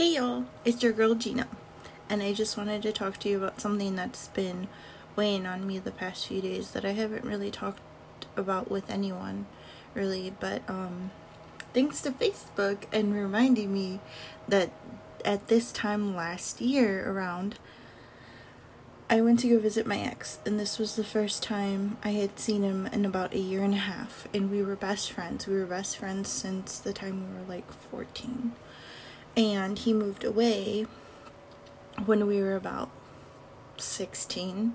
Hey y'all, it's your girl Gina, and I just wanted to talk to you about something that's been weighing on me the past few days that I haven't really talked about with anyone, really. But um, thanks to Facebook and reminding me that at this time last year around, I went to go visit my ex, and this was the first time I had seen him in about a year and a half, and we were best friends. We were best friends since the time we were like 14 and he moved away when we were about 16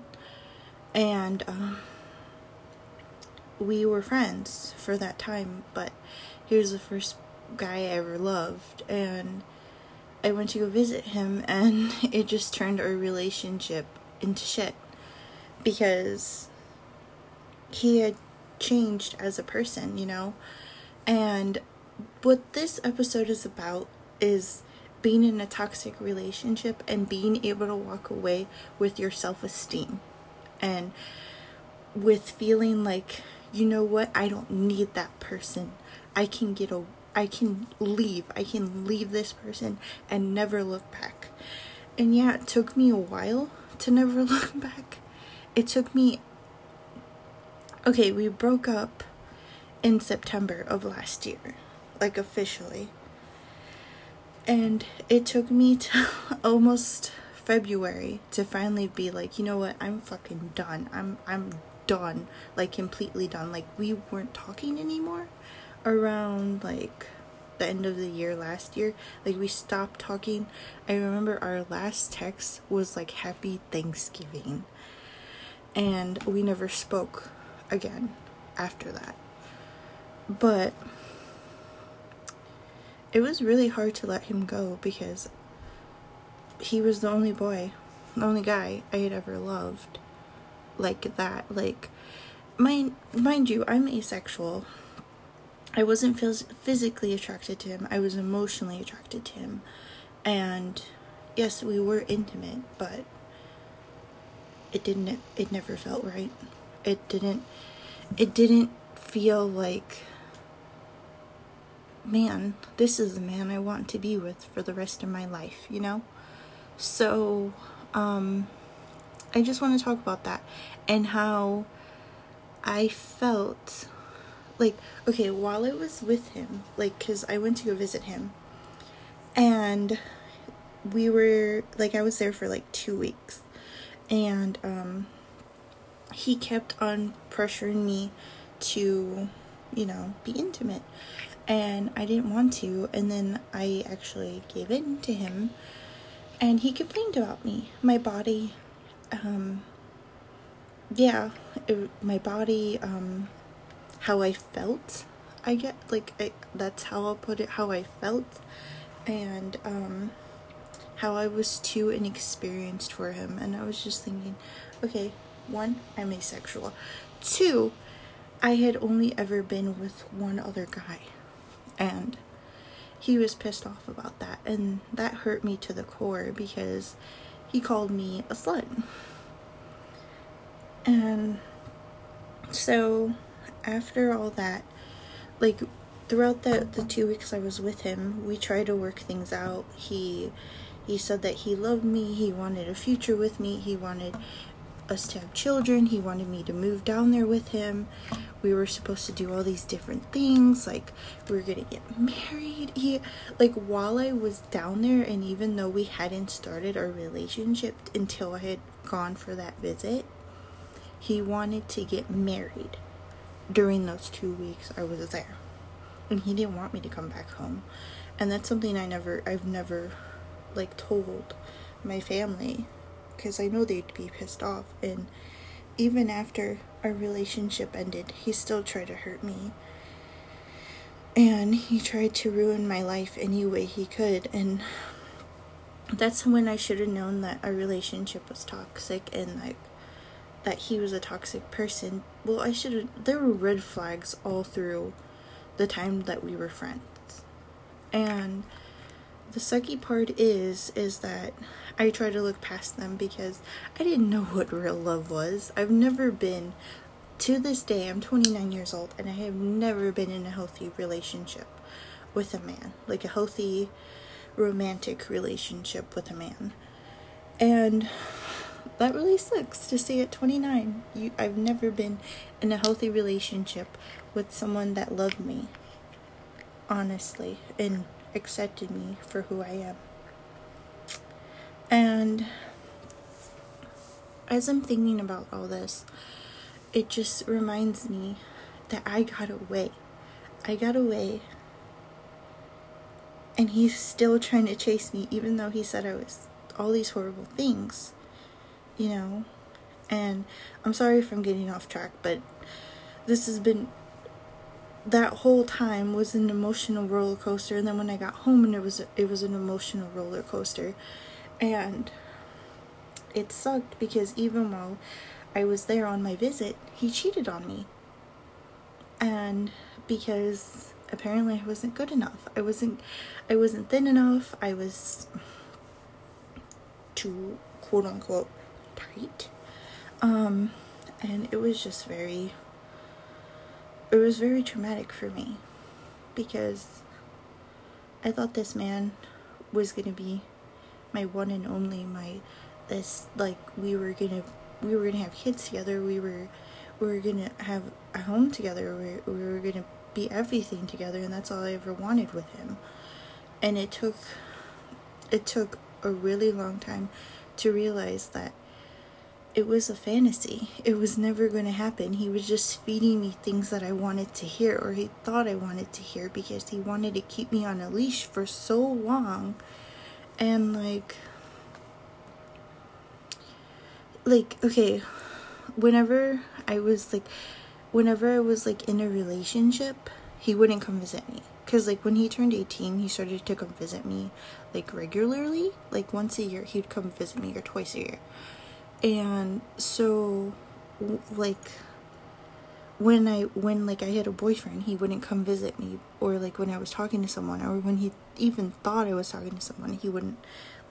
and um, we were friends for that time but he was the first guy i ever loved. And i went to go visit him and it just turned our relationship into shit because he had changed as a person you know? And what this episode is about is being in a toxic relationship and being able to walk away with your self esteem and with feeling like, you know what, I don't need that person. I can get a I can leave. I can leave this person and never look back. And yeah, it took me a while to never look back. It took me Okay, we broke up in September of last year, like officially. And it took me to almost February to finally be like, you know what, I'm fucking done. I'm I'm done. Like completely done. Like we weren't talking anymore around like the end of the year last year. Like we stopped talking. I remember our last text was like happy Thanksgiving. And we never spoke again after that. But it was really hard to let him go because he was the only boy, the only guy I had ever loved like that. Like, mind, mind you, I'm asexual. I wasn't phys- physically attracted to him, I was emotionally attracted to him. And yes, we were intimate, but it didn't, it never felt right. It didn't, it didn't feel like man, this is the man I want to be with for the rest of my life, you know? So, um, I just want to talk about that and how I felt like, okay, while I was with him, like, because I went to go visit him, and we were, like, I was there for like two weeks, and, um, he kept on pressuring me to, you know, be intimate and I didn't want to. And then I actually gave in to him, and he complained about me, my body. Um, yeah, it, my body, um, how I felt. I get like I, that's how I'll put it. How I felt, and um, how I was too inexperienced for him. And I was just thinking, okay, one, I'm asexual. Two, I had only ever been with one other guy and he was pissed off about that. And that hurt me to the core because he called me a slut. And so after all that like throughout the the two weeks i was with him we tried to work things out. He he said that he loved me. He wanted a future with me. He wanted us to have children. He wanted me to move down there with him. We were supposed to do all these different things. Like, we were to get married. He, like, while I was down there, and even though we hadn't started our relationship until I had gone for that visit, he wanted to get married during those two weeks I was there. And he didn't want me to come back home. And that's something I never, I've never, like, told my family because I know they'd be pissed off. And even after our relationship ended, he still tried to hurt me. And he tried to ruin my life any way he could. And that's when I should have known that our relationship was toxic and like that he was a toxic person. Well, I should have. There were red flags all through the time that we were friends. And the sucky part is is that I try to look past them because I didn't know what real love was. I've never been to this day I'm 29 years old and I have never been in a healthy relationship with a man. Like a healthy romantic relationship with a man. And that really sucks to say at 29. You, I've never been in a healthy relationship with someone that loved me, honestly, and accepted me for who I am. And as I'm thinking about all this, it just reminds me that I got away. I got away. And he's still trying to chase me, even though he said I was all these horrible things, you know? And I'm sorry if I'm getting off track, but this has been that whole time was an emotional roller coaster and then when I got home and it was it was an emotional roller coaster. And it sucked because even while I was there on my visit he cheated on me. And because apparently I wasn't good enough. I wasn't I wasn't thin enough. I was too quote unquote tight. Um and it was just very it was very traumatic for me because I thought this man was gonna be my one and only my this like we were gonna we were gonna have kids together we were we were gonna have a home together we, we were gonna be everything together and that's all I ever wanted with him. And it took it took a really long time to realize that it was a fantasy. It was never going to happen. He was just feeding me things that I wanted to hear or he thought I wanted to hear because he wanted to keep me on a leash for so long. And like like okay, whenever I was like whenever I was like in a relationship, he wouldn't come visit me. Cause like when he turned 18, he started to come visit me like regularly. Like once a year, he'd come visit me or twice a year and so like when I when like I had a boyfriend, he wouldn't come visit me or like when I was talking to someone or when he even thought I was talking to someone, he wouldn't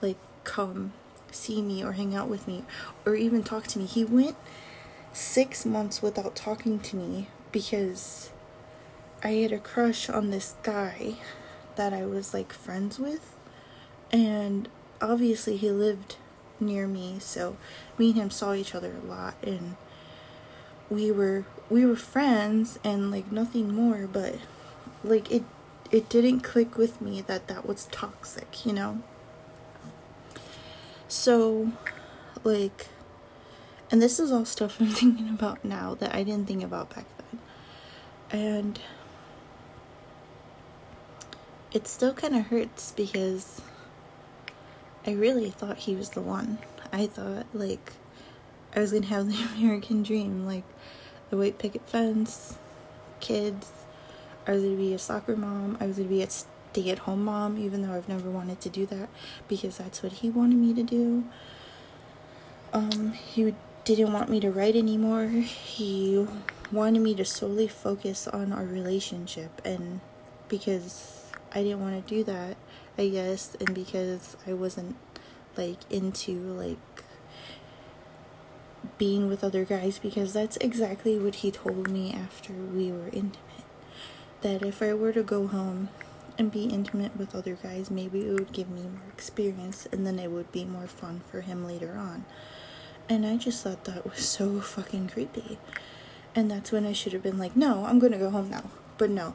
like come see me or hang out with me or even talk to me. He went 6 months without talking to me because I had a crush on this guy that I was like friends with and obviously he lived near me so me and him saw each other a lot and we were we were friends and like nothing more but like it it didn't click with me that that was toxic you know? So like and this is all stuff i'm thinking about now that i didn't think about back then. And it still kind of hurts because I really thought he was the one. I thought, like, I was gonna have the American dream, like, the white picket fence, kids. I was gonna be a soccer mom. I was gonna be a stay at home mom, even though I've never wanted to do that because that's what he wanted me to do. Um, he didn't want me to write anymore. He wanted me to solely focus on our relationship, and because I didn't want to do that, I guess, and because I wasn't like into like being with other guys because that's exactly what he told me after we were intimate. That if I were to go home and be intimate with other guys, maybe it would give me more experience and then it would be more fun for him later on. And I just thought that was so fucking creepy. And that's when I should have been like, no, I'm gonna go home now. But no,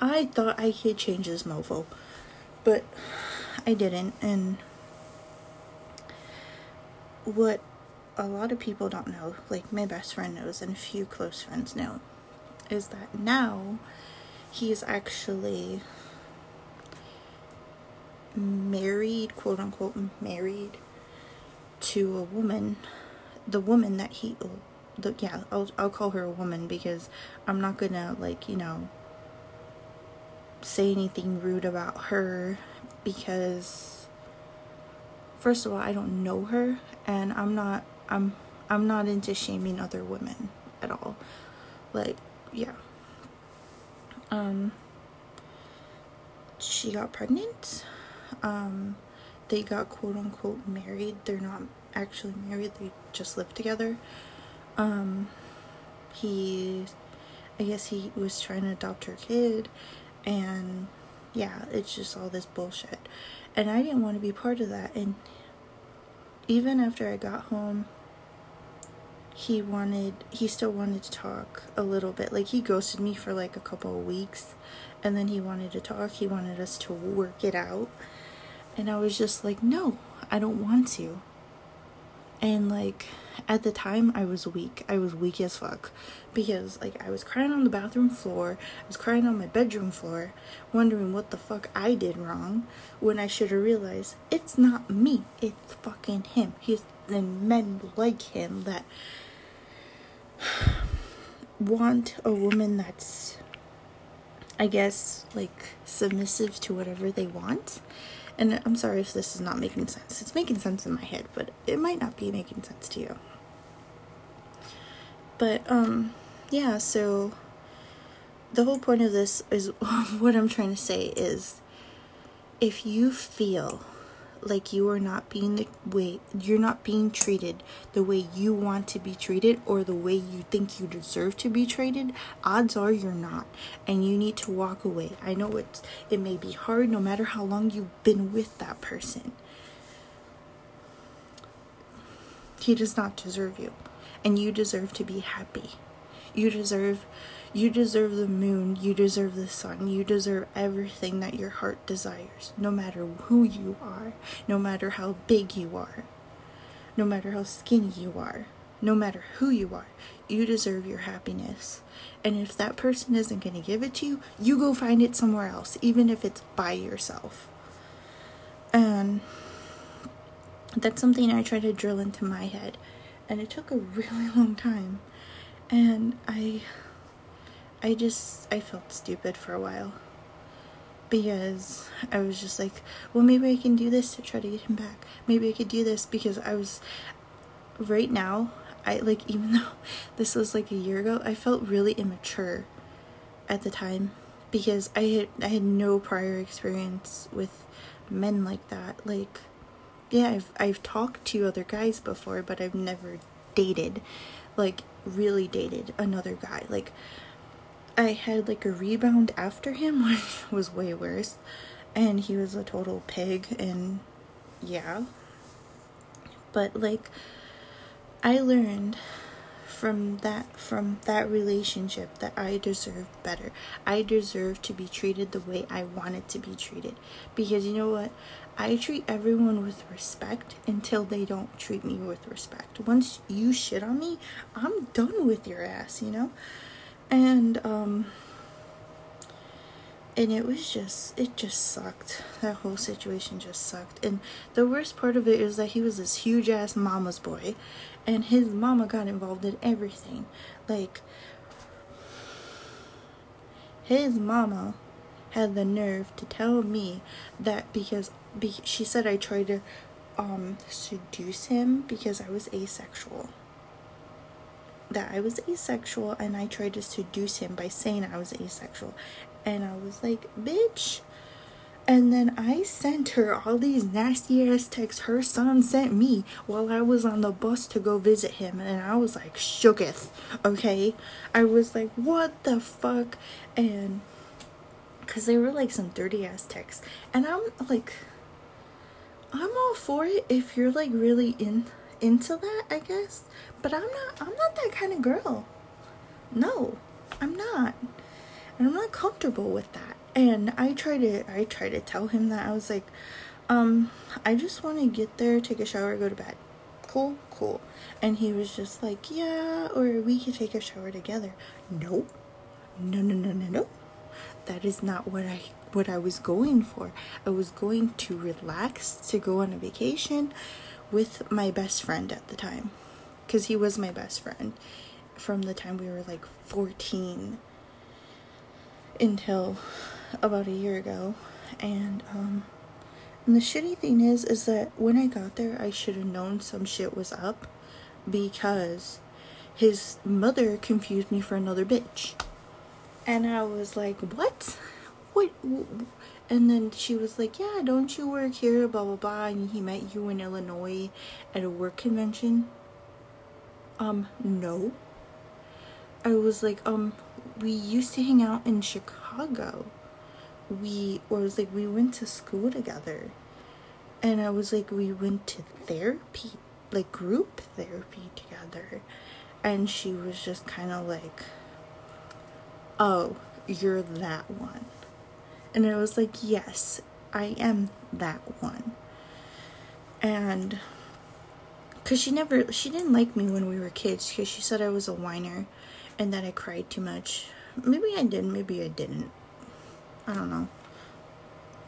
I thought I could change this mofo but I didn't. And what a lot of people don't know, like my best friend knows, and a few close friends know, is that now he's actually married, quote unquote, married to a woman. The woman that he, the, yeah, I'll, I'll call her a woman because I'm not gonna, like, you know, say anything rude about her because first of all I don't know her and I'm not I'm I'm not into shaming other women at all. Like, yeah. Um she got pregnant. Um they got quote unquote married. They're not actually married. They just live together. Um he I guess he was trying to adopt her kid and yeah, it's just all this bullshit. And I didn't want to be part of that. And even after I got home, he wanted, he still wanted to talk a little bit. Like, he ghosted me for like a couple of weeks. And then he wanted to talk. He wanted us to work it out. And I was just like, no, I don't want to. And like, at the time I was weak. I was weak as fuck because like I was crying on the bathroom floor, I was crying on my bedroom floor, wondering what the fuck I did wrong when I should have realized it's not me, it's fucking him. He's the men like him that want a woman that's I guess like submissive to whatever they want and I'm sorry if this is not making sense. It's making sense in my head, but it might not be making sense to you. But, um, yeah, so the whole point of this is what I'm trying to say is if you feel like you are not being the way you're not being treated the way you want to be treated or the way you think you deserve to be treated odds are you're not and you need to walk away. I know it's it may be hard no matter how long you've been with that person. He does not deserve you and you deserve to be happy. You deserve you deserve the moon, you deserve the sun, you deserve everything that your heart desires, no matter who you are, no matter how big you are, no matter how skinny you are, no matter who you are. You deserve your happiness. And if that person isn't going to give it to you, you go find it somewhere else, even if it's by yourself. And that's something I try to drill into my head. And it took a really long time. And I I just I felt stupid for a while because I was just like, well, maybe I can do this to try to get him back. Maybe I could do this because I was right now. I like even though this was like a year ago, I felt really immature at the time because I had I had no prior experience with men like that. Like, yeah, I've I've talked to other guys before, but I've never dated, like really dated another guy. Like I had like a rebound after him, which was way worse. And he was a total pig, and yeah. But like, I learned from that from that relationship that I deserve better. I deserve to be treated the way I wanted to be treated. Because you know what? I treat everyone with respect until they don't treat me with respect. Once you shit on me, I'm done with your ass, you know? And um and it was just it just sucked. That whole situation just sucked. And the worst part of it is that he was this huge ass mama's boy and his mama got involved in everything. Like his mama had the nerve to tell me that because be, she said I tried to um seduce him because I was asexual that I was asexual and I tried to seduce him by saying I was asexual. And I was like, bitch. And then I sent her all these nasty ass texts her son sent me while I was on the bus to go visit him. And I was like, shooketh, okay? I was like, what the fuck? And because they were like some dirty ass texts. And I'm like, I'm all for it if you're like really in into that, I guess. But I'm not I'm not that kind of girl. No, I'm not. And I'm not comfortable with that. And I try to I try to tell him that I was like, um, I just want to get there, take a shower, go to bed. Cool, cool. And he was just like, yeah, or we could take a shower together. Nope. No, no, no, no, no. That is not what I what I was going for. I was going to relax, to go on a vacation, with my best friend at the time because he was my best friend from the time we were like 14 until about a year ago. And um and the shitty thing is is that when I got there I should have known some shit was up because his mother confused me for another bitch. And I was like what? What and then she was like, Yeah, don't you work here? Blah, blah, blah. And he met you in Illinois at a work convention. Um, no. I was like, Um, we used to hang out in Chicago. We, or was like, we went to school together. And I was like, we went to therapy, like group therapy together. And she was just kind of like, oh, you're that one. And I was like, yes, I am that one. And because she never, she didn't like me when we were kids because she said I was a whiner and that I cried too much. Maybe I did, maybe I didn't. I don't know.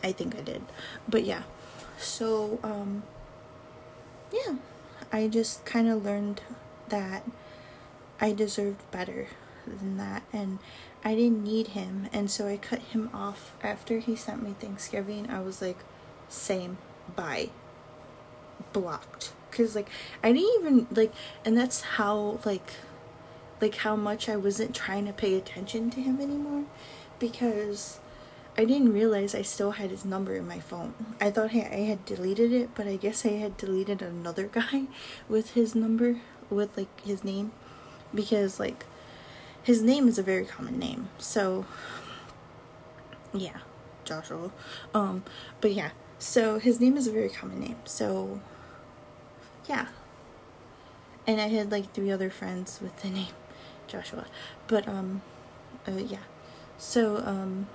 I think I did. But yeah. So, um, yeah. I just kind of learned that I deserved better than that. And I didn't need him. And so I cut him off after he sent me Thanksgiving. I was like, same. Bye. Blocked. Because, like, I didn't even, like, and that's how, like, like how much I wasn't trying to pay attention to him anymore because I didn't realize I still had his number in my phone. I thought I had deleted it, but I guess I had deleted another guy with his number, with like his name, because like his name is a very common name. So yeah, Joshua. Um, but yeah, so his name is a very common name. So yeah. And I had like three other friends with the name Joshua. But um uh, yeah. So um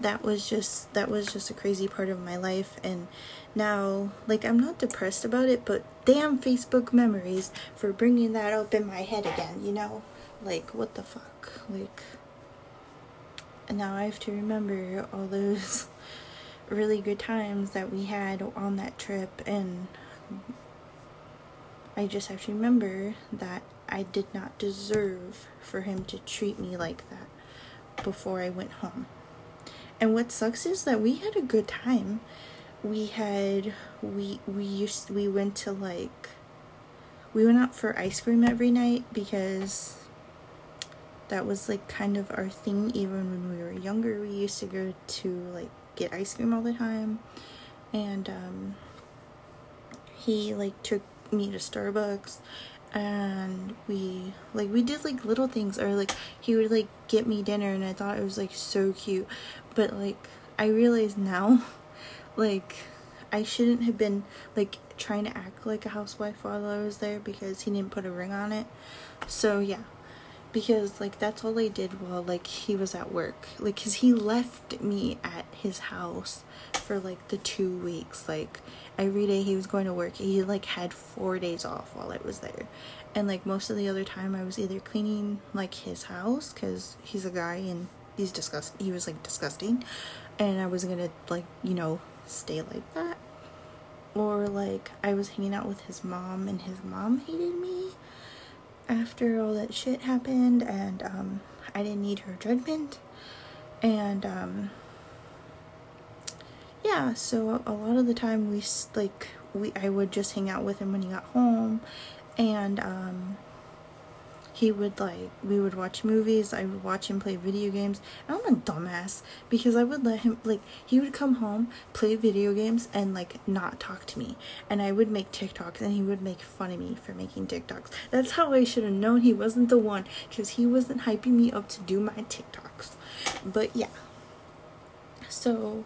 that was just that was just a crazy part of my life and now like I'm not depressed about it, but damn Facebook memories for bringing that up in my head again, you know? Like what the fuck? Like and now I have to remember all those really good times that we had on that trip and I just have to remember that I did not deserve for him to treat me like that before I went home. And what sucks is that we had a good time. We had we we used we went to like we went out for ice cream every night because that was like kind of our thing even when we were younger. We used to go to like get ice cream all the time. And um he like took me to Starbucks and we like we did like little things or like he would like get me dinner and I thought it was like so cute. But like I realize now like I shouldn't have been like trying to act like a housewife while I was there because he didn't put a ring on it. So yeah. Because like that's all I did while like he was at work. Like cuz he left me at his house for like the 2 weeks like every day he was going to work he like had four days off while i was there. And like most of the other time i was either cleaning like his house because he's a guy and he's disgust he was like disgusting and i was gonna like you know stay like that. Or like i was hanging out with his mom and his mom hated me after all that shit happened and um i didn't need her judgment. And um yeah, so a lot of the time we like we I would just hang out with him when he got home, and um, he would like we would watch movies. I would watch him play video games. I'm a dumbass because I would let him like he would come home, play video games, and like not talk to me, and I would make TikToks, and he would make fun of me for making TikToks. That's how I should have known he wasn't the one because he wasn't hyping me up to do my TikToks. But yeah, so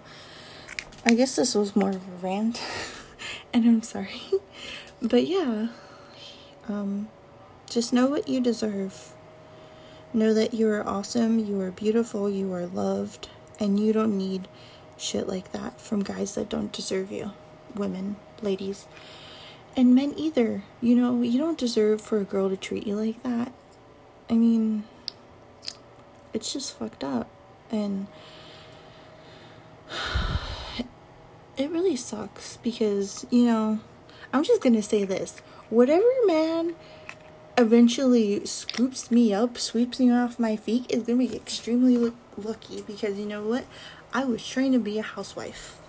I guess this was more of a rant, and I'm sorry. But yeah, um, just know what you deserve. Know that you are awesome, you are beautiful, you are loved, and you don't need shit like that from guys that don't deserve you. Women, ladies, and men either. You know, you don't deserve for a girl to treat you like that. I mean, it's just fucked up. And it really sucks because, you know, I'm just gonna say this. Whatever man eventually scoops me up, sweeps me off my feet, is gonna be extremely lucky because you know what? I was trained to be a housewife.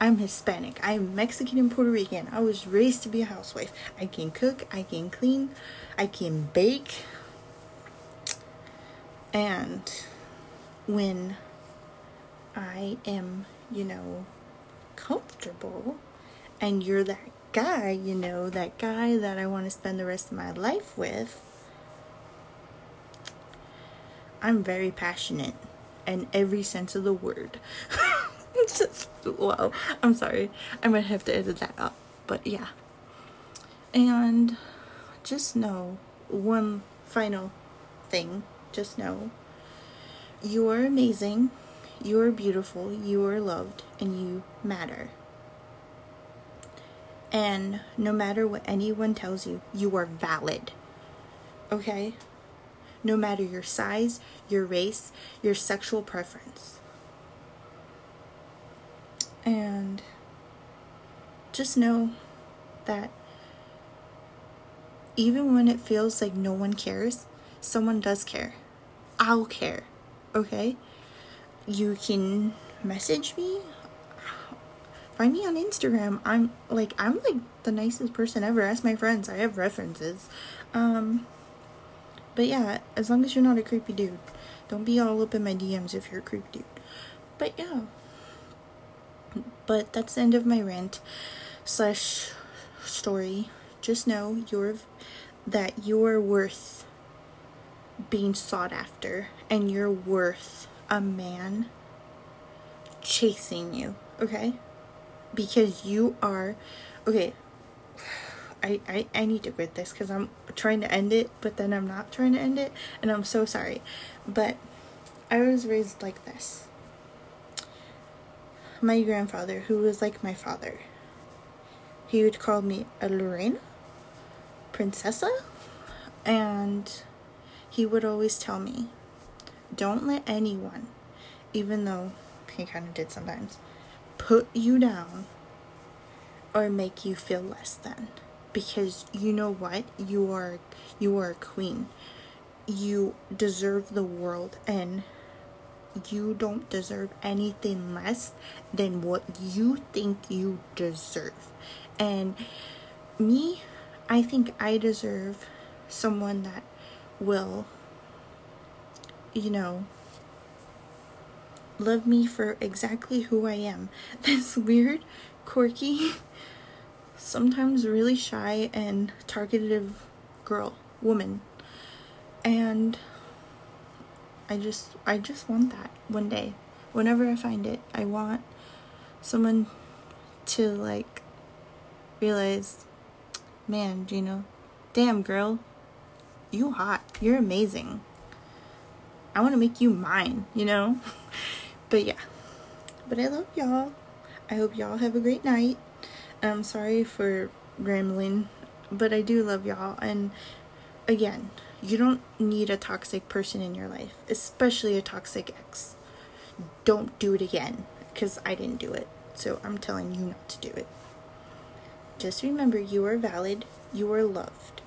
I'm Hispanic. I'm Mexican and Puerto Rican. I was raised to be a housewife. I can cook, I can clean, I can bake. And when I am, you know, comfortable and you're that guy, you know, that guy that I want to spend the rest of my life with, I'm very passionate in every sense of the word. just, wow. I'm sorry. I might have to edit that up. But yeah. And just know one final thing. Just know you are amazing, you are beautiful, you are loved, and you matter. And no matter what anyone tells you, you are valid. Okay? No matter your size, your race, your sexual preference. And just know that even when it feels like no one cares, someone does care. I'll care. Okay? You can message me. Find me on Instagram. I'm like I'm like the nicest person ever. Ask my friends. I have references. Um but yeah, as long as you're not a creepy dude. Don't be all up in my DMs if you're a creepy dude. But yeah. But that's the end of my rant slash story. Just know you're that you're worth being sought after and you're worth a man chasing you, okay? Because you are okay. I, I, I need to quit this because I'm trying to end it, but then I'm not trying to end it, and I'm so sorry. But I was raised like this. My grandfather, who was like my father, he would call me a Lorena, princessa, and he would always tell me, don't let anyone, even though he kind of did sometimes, put you down or make you feel less than. Because you know what? You are you are a queen. You deserve the world and you don't deserve anything less than what you think you deserve. And me, I think I deserve someone that will, you know, love me for exactly who I am. This weird, quirky, sometimes really shy and targeted girl, woman. And I just I just want that one day. Whenever I find it, I want someone to like realize, man, you know, damn girl, you hot. You're amazing. I want to make you mine, you know? but yeah. But I love y'all. I hope y'all have a great night. I'm sorry for rambling, but I do love y'all. And again, you don't need a toxic person in your life, especially a toxic ex. Don't do it again because I didn't do it. So I'm telling you not to do it. Just remember you are valid, you are loved,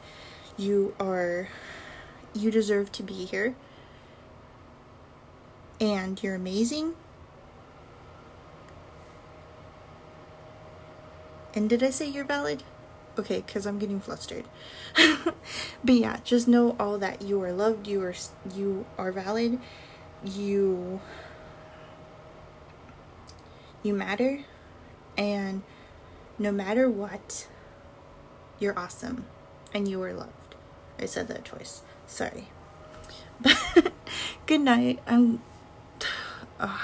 you are you deserve to be here. And you're amazing. And did I say you're valid? Okay, because I'm getting flustered. but yeah, just know all that you are loved, you are you are valid, you you matter, and no matter what, you're awesome and you are loved. I said that twice. Sorry. But good night. I'm.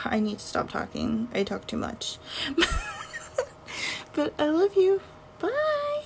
I need to stop talking. I talk too much. but I love you. Bye.